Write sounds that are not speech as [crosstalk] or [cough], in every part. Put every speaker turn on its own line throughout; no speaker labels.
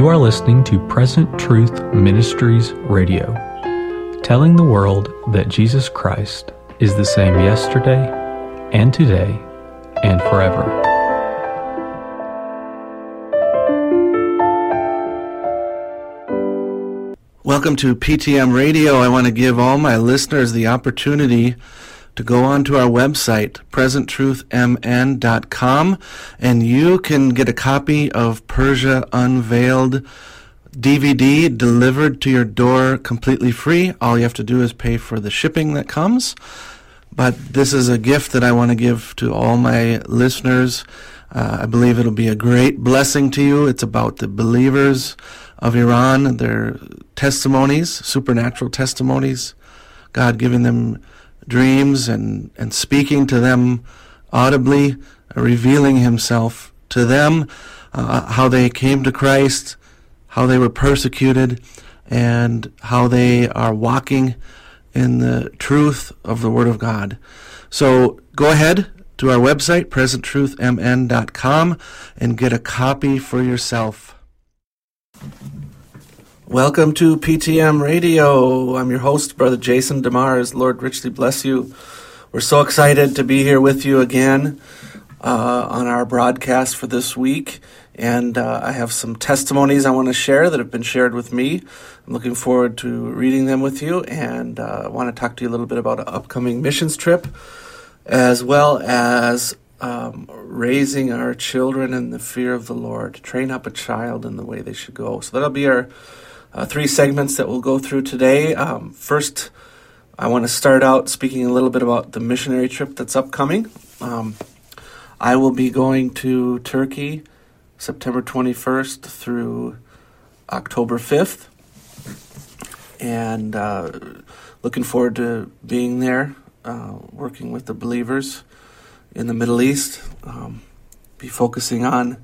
You are listening to Present Truth Ministries Radio, telling the world that Jesus Christ is the same yesterday and today and forever.
Welcome to PTM Radio. I want to give all my listeners the opportunity to go onto our website, presenttruthmn.com, and you can get a copy of Persia Unveiled DVD delivered to your door completely free. All you have to do is pay for the shipping that comes. But this is a gift that I want to give to all my listeners. Uh, I believe it'll be a great blessing to you. It's about the believers of Iran, their testimonies, supernatural testimonies, God giving them dreams and, and speaking to them audibly, revealing himself to them, uh, how they came to Christ, how they were persecuted, and how they are walking in the truth of the Word of God. So go ahead to our website, presenttruthmn.com, and get a copy for yourself. Welcome to PTM Radio. I'm your host, Brother Jason DeMars. Lord richly bless you. We're so excited to be here with you again uh, on our broadcast for this week. And uh, I have some testimonies I want to share that have been shared with me. I'm looking forward to reading them with you. And uh, I want to talk to you a little bit about an upcoming missions trip, as well as um, raising our children in the fear of the Lord. Train up a child in the way they should go. So that'll be our uh, three segments that we'll go through today. Um, first, I want to start out speaking a little bit about the missionary trip that's upcoming. Um, I will be going to Turkey September 21st through October 5th, and uh, looking forward to being there, uh, working with the believers in the Middle East. Um, be focusing on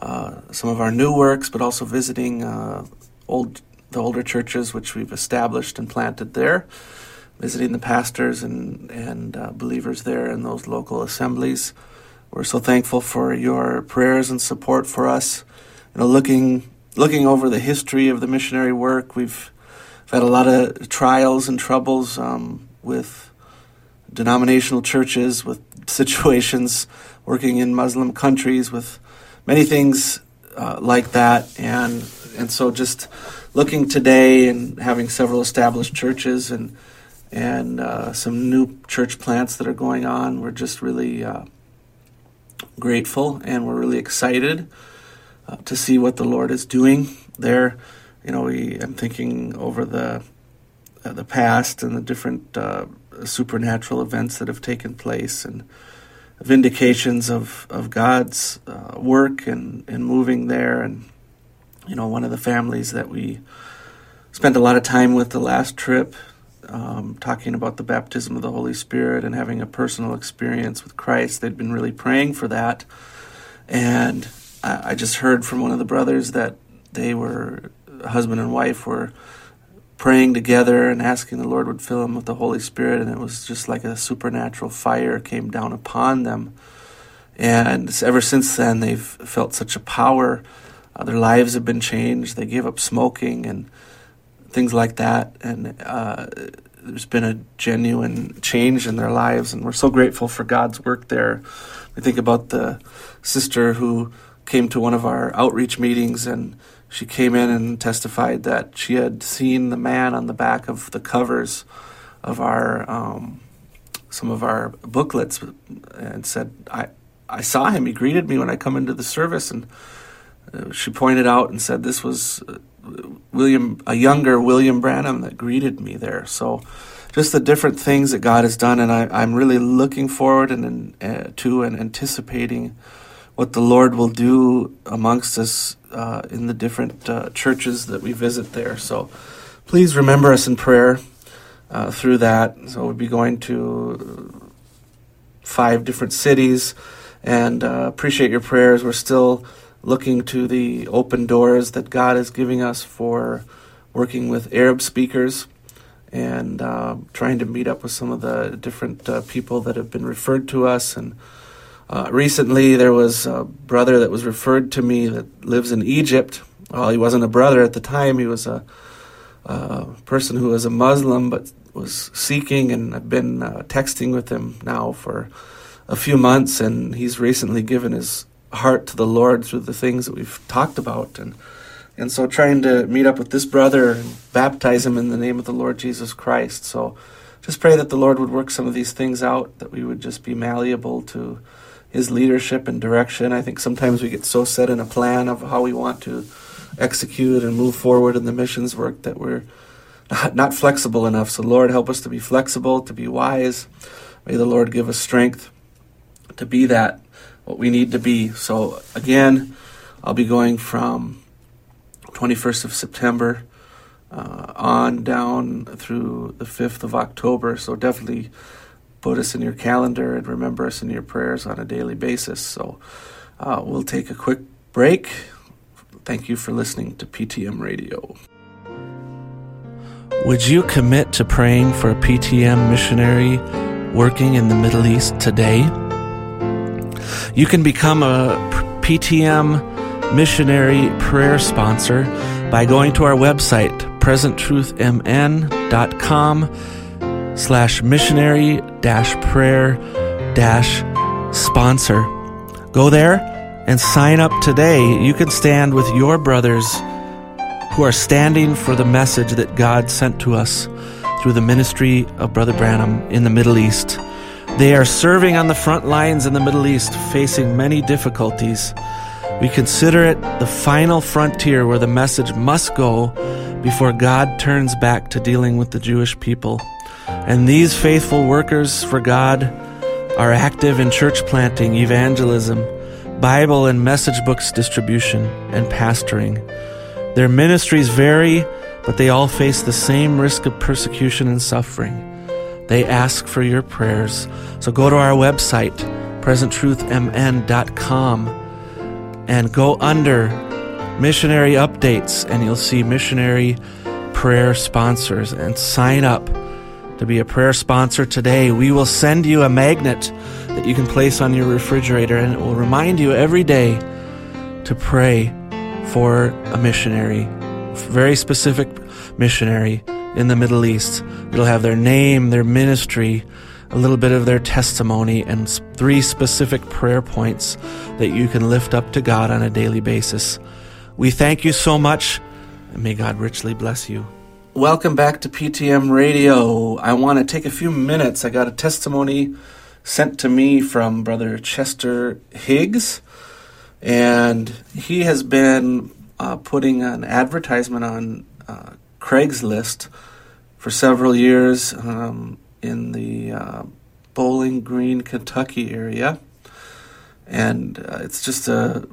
uh, some of our new works, but also visiting uh, old the older churches which we've established and planted there, visiting the pastors and and uh, believers there in those local assemblies. We're so thankful for your prayers and support for us. You know, looking looking over the history of the missionary work, we've, we've had a lot of trials and troubles um, with denominational churches, with [laughs] situations working in Muslim countries, with many things uh, like that, and and so just looking today and having several established churches and and uh, some new church plants that are going on, we're just really uh, grateful and we're really excited uh, to see what the Lord is doing there. You know, we I'm thinking over the uh, the past and the different uh, supernatural events that have taken place and vindications of of God's uh, work and and moving there and you know, one of the families that we spent a lot of time with the last trip, um, talking about the baptism of the Holy Spirit and having a personal experience with Christ. They'd been really praying for that. And I, I just heard from one of the brothers that they were, husband and wife, were praying together and asking the Lord would fill them with the Holy Spirit. And it was just like a supernatural fire came down upon them. And ever since then, they've felt such a power uh, their lives have been changed. They gave up smoking and things like that. And uh, there's been a genuine change in their lives. And we're so grateful for God's work there. We think about the sister who came to one of our outreach meetings and she came in and testified that she had seen the man on the back of the covers of our um, some of our booklets and said I I saw him he greeted me when I come into the service and she pointed out and said this was uh, William, a younger William Branham that greeted me there. So, just the different things that God has done, and I, am really looking forward and uh, to and anticipating what the Lord will do amongst us uh, in the different uh, churches that we visit there. So, please remember us in prayer uh, through that. So, we'll be going to five different cities, and appreciate your prayers. We're still looking to the open doors that God is giving us for working with Arab speakers and uh, trying to meet up with some of the different uh, people that have been referred to us. And uh, recently, there was a brother that was referred to me that lives in Egypt, well, he wasn't a brother at the time. He was a, a person who was a Muslim, but was seeking, and I've been uh, texting with him now for a few months, and he's recently given his heart to the Lord through the things that we've talked about, and and so trying to meet up with this brother and baptize him in the name of the Lord Jesus Christ. So just pray that the Lord would work some of these things out, that we would just be malleable to his leadership and direction. I think sometimes we get so set in a plan of how we want to execute and move forward in the missions work that we're not flexible enough. So, Lord, help us to be flexible, to be wise. May the Lord give us strength to be that, what we need to be. So, again, I'll be going from 21st of September uh, on down through the 5th of October. So, definitely put us in your calendar and remember us in your prayers on a daily basis. So, uh, we'll take a quick break. Thank you for listening to PTM Radio. Would you commit to praying for a PTM missionary working in the Middle East today? You can become a PTM missionary prayer sponsor by going to our website, presenttruthmn.com slash missionary dash prayer dash sponsor. Go there and sign up today. You can stand with your brothers who are standing for the message that God sent to us through the ministry of Brother Branham in the Middle East. They are serving on the front lines in the Middle East, facing many difficulties. We consider it the final frontier where the message must go before God turns back to dealing with the Jewish people. And these faithful workers for God are active in church planting, evangelism, Bible and message books distribution, and pastoring. Their ministries vary, but they all face the same risk of persecution and suffering. They ask for your prayers. So go to our website, presenttruthmn.com, and go under missionary updates, and you'll see missionary prayer sponsors and sign up to be a prayer sponsor today. We will send you a magnet that you can place on your refrigerator, and it will remind you every day to pray for a missionary, very specific missionary in the Middle East. It'll have their name, their ministry, a little bit of their testimony, and three specific prayer points that you can lift up to God on a daily basis. We thank you so much, and may God richly bless you. Welcome back to PTM Radio. I want to take a few minutes. I got a testimony sent to me from Brother Chester Higgs and he has been uh, putting an advertisement on uh, Craigslist for several years um, in the uh, Bowling Green, Kentucky area, and uh, it's just a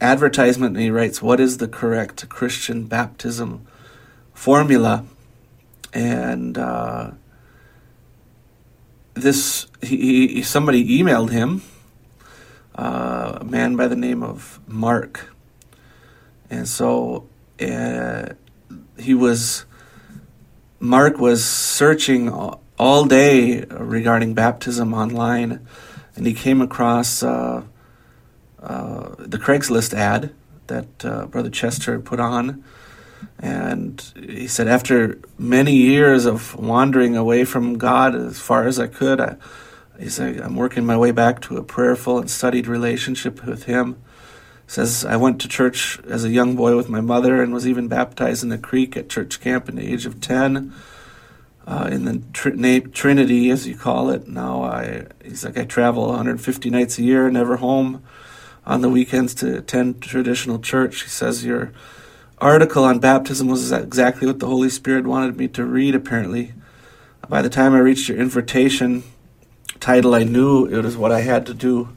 advertisement. And he writes, "What is the correct Christian baptism formula?" And uh, this, he, he somebody emailed him uh, a man by the name of Mark. And so uh, he was, Mark was searching all day regarding baptism online, and he came across uh, uh the Craigslist ad that uh, Brother Chester put on. And he said, after many years of wandering away from God as far as I could, I, he said, I'm working my way back to a prayerful and studied relationship with Him. Says, I went to church as a young boy with my mother and was even baptized in the creek at church camp in the age of 10. Uh, in the tr- Trinity, as you call it. Now, I he's like I travel 150 nights a year, never home on the weekends to attend traditional church. He says your article on baptism was exactly what the Holy Spirit wanted me to read. Apparently, by the time I reached your invitation, title, I knew it was what I had to do.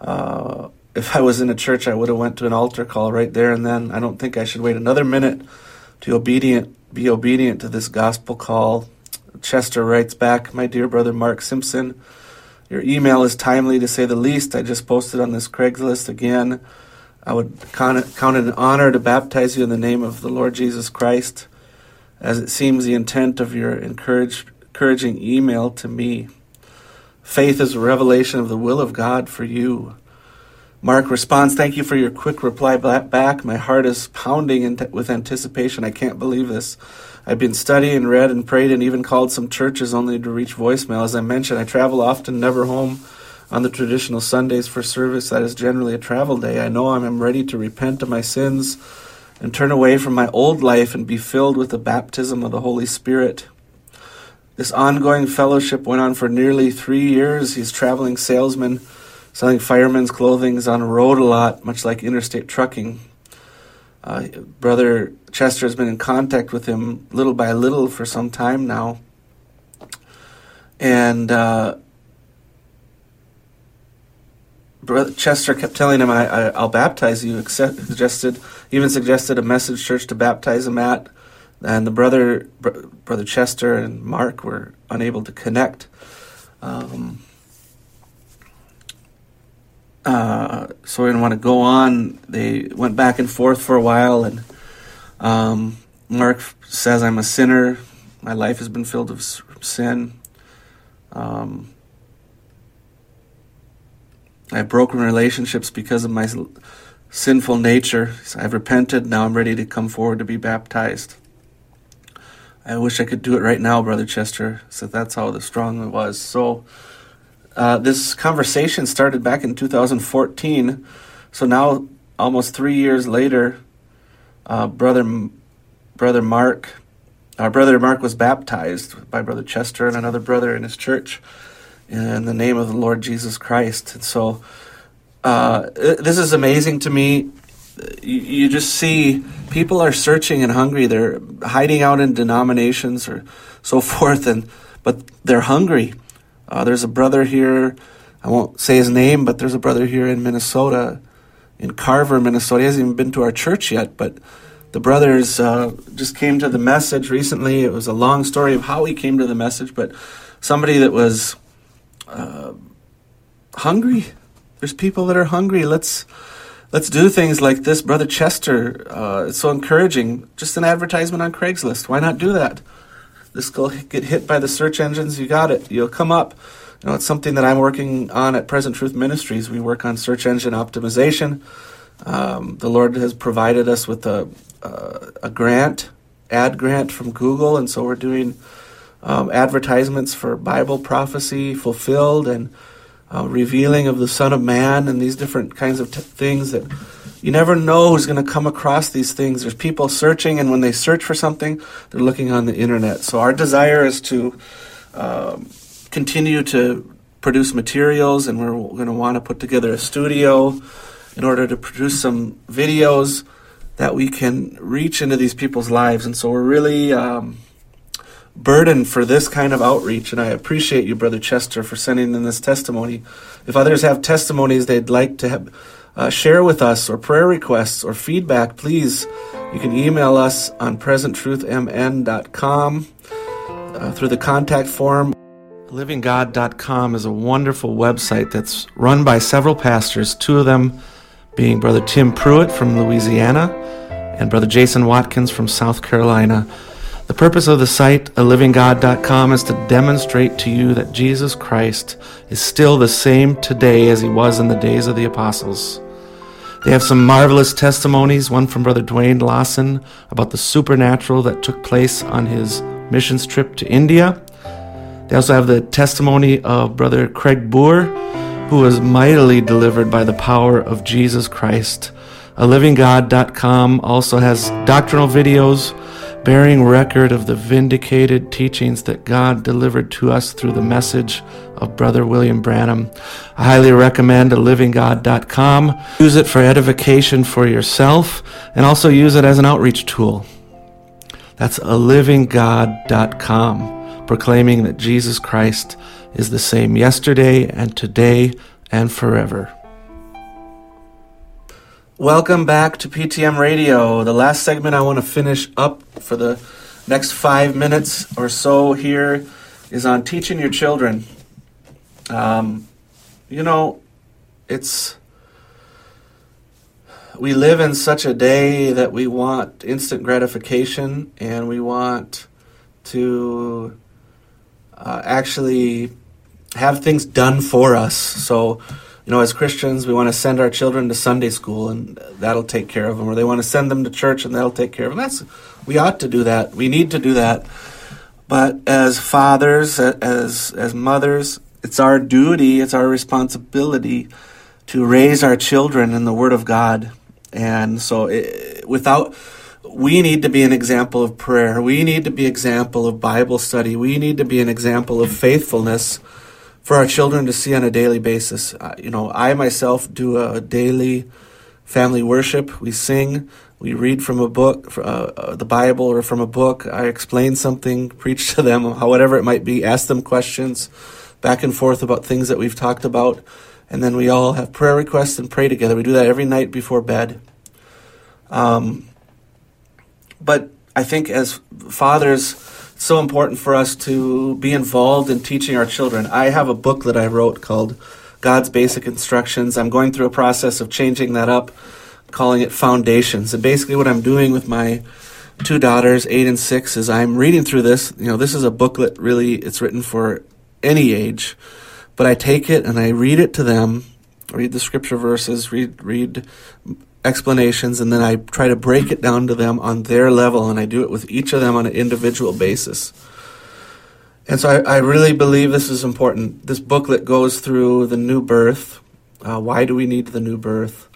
Uh, if I was in a church, I would have went to an altar call right there and then. I don't think I should wait another minute to obedient, be obedient to this gospel call. Chester writes back, My dear brother Mark Simpson, your email is timely to say the least. I just posted on this Craigslist again. I would count it, count it an honor to baptize you in the name of the Lord Jesus Christ, as it seems the intent of your encourage, encouraging email to me. Faith is a revelation of the will of God for you. Mark responds, Thank you for your quick reply back. My heart is pounding with anticipation. I can't believe this. I've been studying, read, and prayed, and even called some churches only to reach voicemail. As I mentioned, I travel often, never home on the traditional Sundays for service. That is generally a travel day. I know I'm ready to repent of my sins and turn away from my old life and be filled with the baptism of the Holy Spirit. This ongoing fellowship went on for nearly three years. He's traveling salesman, selling firemen's clothing, He's on the road a lot, much like interstate trucking. Uh, Brother Chester has been in contact with him little by little for some time now. And uh, Brother Chester kept telling him, I, will baptize you, Except, suggested, even suggested a message church to baptize him at. And the brother, Br- Brother Chester and Mark were unable to connect. Um, uh, so we didn't want to go on. They went back and forth for a while, and um, Mark says, I'm a sinner. My life has been filled with sin. Um, I have broken relationships because of my sinful nature. I've repented. Now I'm ready to come forward to be baptized. I wish I could do it right now, Brother Chester. So that's how strong it was. So uh, this conversation started back in 2014. So now, almost three years later, uh, brother brother Mark, our brother Mark was baptized by Brother Chester and another brother in his church in the name of the Lord Jesus Christ. And so, uh, this is amazing to me. You, you just see people are searching and hungry. They're hiding out in denominations or so [laughs] forth, and but they're hungry uh, there's a brother here, I won't say his name, but there's a brother here in Minnesota, in Carver, Minnesota. He hasn't even been to our church yet, but the brothers uh, just came to the message recently. It was a long story of how he came to the message, but somebody that was uh, hungry. There's people that are hungry. Let's let's do things like this, brother Chester. Uh, it's so encouraging. Just an advertisement on Craigslist. Why not do that? This will get hit by the search engines. You got it. You'll come up. You know, it's something that I'm working on at Present Truth Ministries. We work on search engine optimization. Um, the Lord has provided us with a, uh, a grant, ad grant from Google, and so we're doing um, advertisements for Bible prophecy fulfilled and uh, revealing of the Son of Man and these different kinds of t- things that you never know who's going to come across these things. There's people searching, and when they search for something, they're looking on the internet. So our desire is to um, continue to produce materials, and we're going to want to put together a studio in order to produce some videos that we can reach into these people's lives. And so we're really um, burdened for this kind of outreach. And I appreciate you, Brother Chester, for sending in this testimony. If others have testimonies they'd like to have uh, share with us or prayer requests or feedback, please, you can email us on presenttruthmn.com uh, through the contact form. LivingGod.com is a wonderful website that's run by several pastors, two of them being Brother Tim Pruitt from Louisiana and Brother Jason Watkins from South Carolina. The purpose of the site, alivinggod.com, is to demonstrate to you that Jesus Christ is still the same today as he was in the days of the apostles. They have some marvelous testimonies, one from Brother Dwayne Lawson about the supernatural that took place on his missions trip to India. They also have the testimony of Brother Craig Boer, who was mightily delivered by the power of Jesus Christ. A ALivingGod.com also has doctrinal videos bearing record of the vindicated teachings that God delivered to us through the message of Brother William Branham. I highly recommend alivinggod.com. Use it for edification for yourself and also use it as an outreach tool. That's alivinggod.com, proclaiming that Jesus Christ is the same yesterday and today and forever. Welcome back to PTM Radio. The last segment I want to finish up for the next five minutes or so here is on teaching your children. Um, you know, it's. We live in such a day that we want instant gratification and we want to uh, actually have things done for us. So, you know, as Christians, we want to send our children to Sunday school and that'll take care of them, or they want to send them to church and that'll take care of them. That's we ought to do that. We need to do that. But as fathers, as as mothers, it's our duty, it's our responsibility to raise our children in the Word of God. And so, it, without we need to be an example of prayer. We need to be example of Bible study. We need to be an example of faithfulness for our children to see on a daily basis. Uh, you know, I myself do a daily family worship. We sing, we read from a book, uh, uh, the Bible, or from a book. I explain something, [laughs] preach to them, however it might be, ask them questions back and forth about things that we've talked about. And then we all have prayer requests and pray together. We do that every night before bed. Um, but I think as fathers, so important for us to be involved in teaching our children. I have a book that I wrote called God's Basic Instructions. I'm going through a process of changing that up, calling it Foundations. And basically, what I'm doing with my two daughters, eight and six, is I'm reading through this. You know, this is a booklet, really, it's written for any age. But I take it and I read it to them, read the scripture verses, read, read explanations and then I try to break it down to them on their level and I do it with each of them on an individual basis. And so I, I really believe this is important. This booklet goes through the new birth. Uh, why do we need the new birth?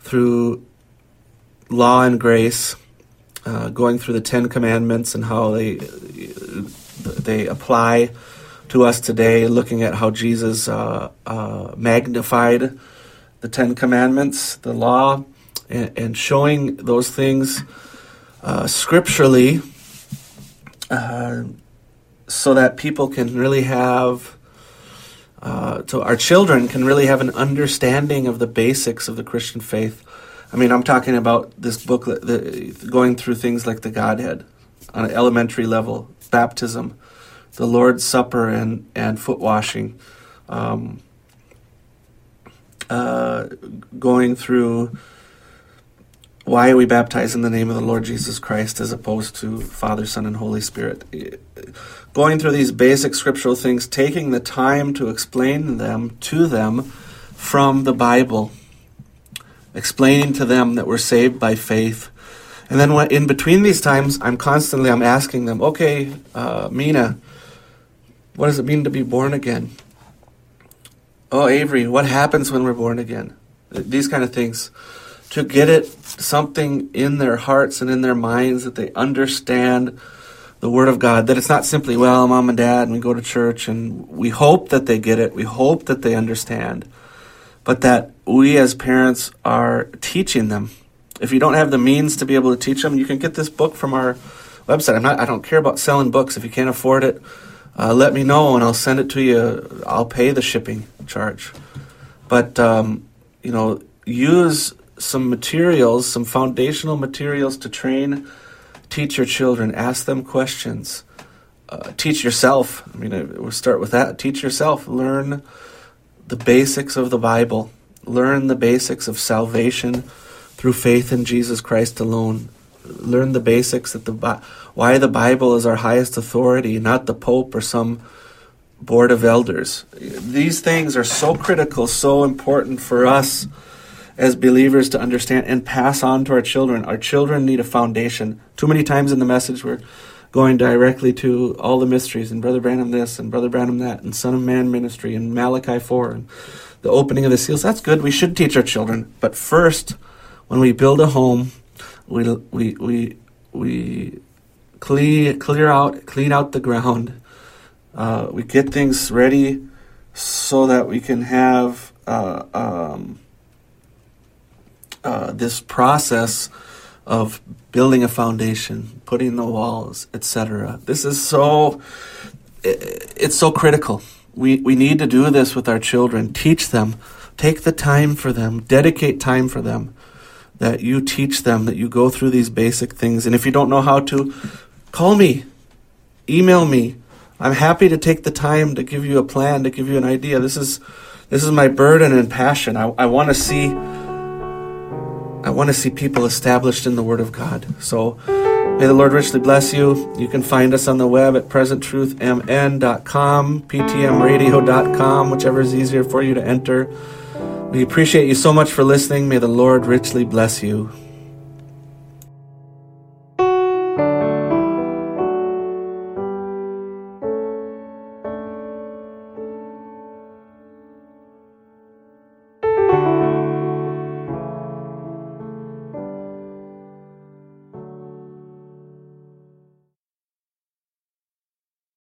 Through law and grace, uh, going through the Ten Commandments and how they they apply to us today. Looking at how Jesus uh, uh magnified the Ten Commandments, the law, and, and showing those things uh, scripturally uh, so that people can really have uh, so our children can really have an understanding of the basics of the Christian faith. I mean, I'm talking about this book, the, going through things like the Godhead on an elementary level, baptism, the Lord's Supper, and and foot washing, um, uh, going through why are we baptized in the name of the Lord Jesus Christ as opposed to Father, Son, and Holy Spirit? Going through these basic scriptural things, taking the time to explain them to them from the Bible, explaining to them that we're saved by faith. And then in between these times, I'm constantly I'm asking them, okay, uh, Mina, what does it mean to be born again? Oh, Avery, what happens when we're born again? These kind of things to get it something in their hearts and in their minds that they understand the Word of God. That it's not simply, well, mom and dad, and we go to church, and we hope that they get it, we hope that they understand, but that we as parents are teaching them. If you don't have the means to be able to teach them, you can get this book from our website. I'm not, I don't care about selling books. If you can't afford it, uh, let me know and I'll send it to you. I'll pay the shipping charge. But, um, you know, use some materials, some foundational materials to train, teach your children, ask them questions, uh, teach yourself. I mean, we'll start with that. Teach yourself, learn the basics of the Bible, learn the basics of salvation through faith in Jesus Christ alone. Learn the basics that the why the Bible is our highest authority, not the Pope or some board of elders. These things are so critical, so important for us as believers to understand and pass on to our children. Our children need a foundation. Too many times in the message, we're going directly to all the mysteries and Brother Branham this and Brother Branham that and Son of Man ministry and Malachi 4 and the opening of the seals. That's good. We should teach our children. But first, when we build a home, we, we, we, we clear, clear out, clean out the ground. Uh, we get things ready so that we can have uh, um, uh, this process of building a foundation, putting the walls, etc. This is so it's so critical. We we need to do this with our children. Teach them, take the time for them, dedicate time for them. That you teach them, that you go through these basic things. And if you don't know how to, call me, email me. I'm happy to take the time to give you a plan, to give you an idea. This is this is my burden and passion. I, I want to see I want to see people established in the Word of God. So may the Lord richly bless you. You can find us on the web at presenttruthmn.com, ptmradio.com, whichever is easier for you to enter. We appreciate you so much for listening. May the Lord richly bless you.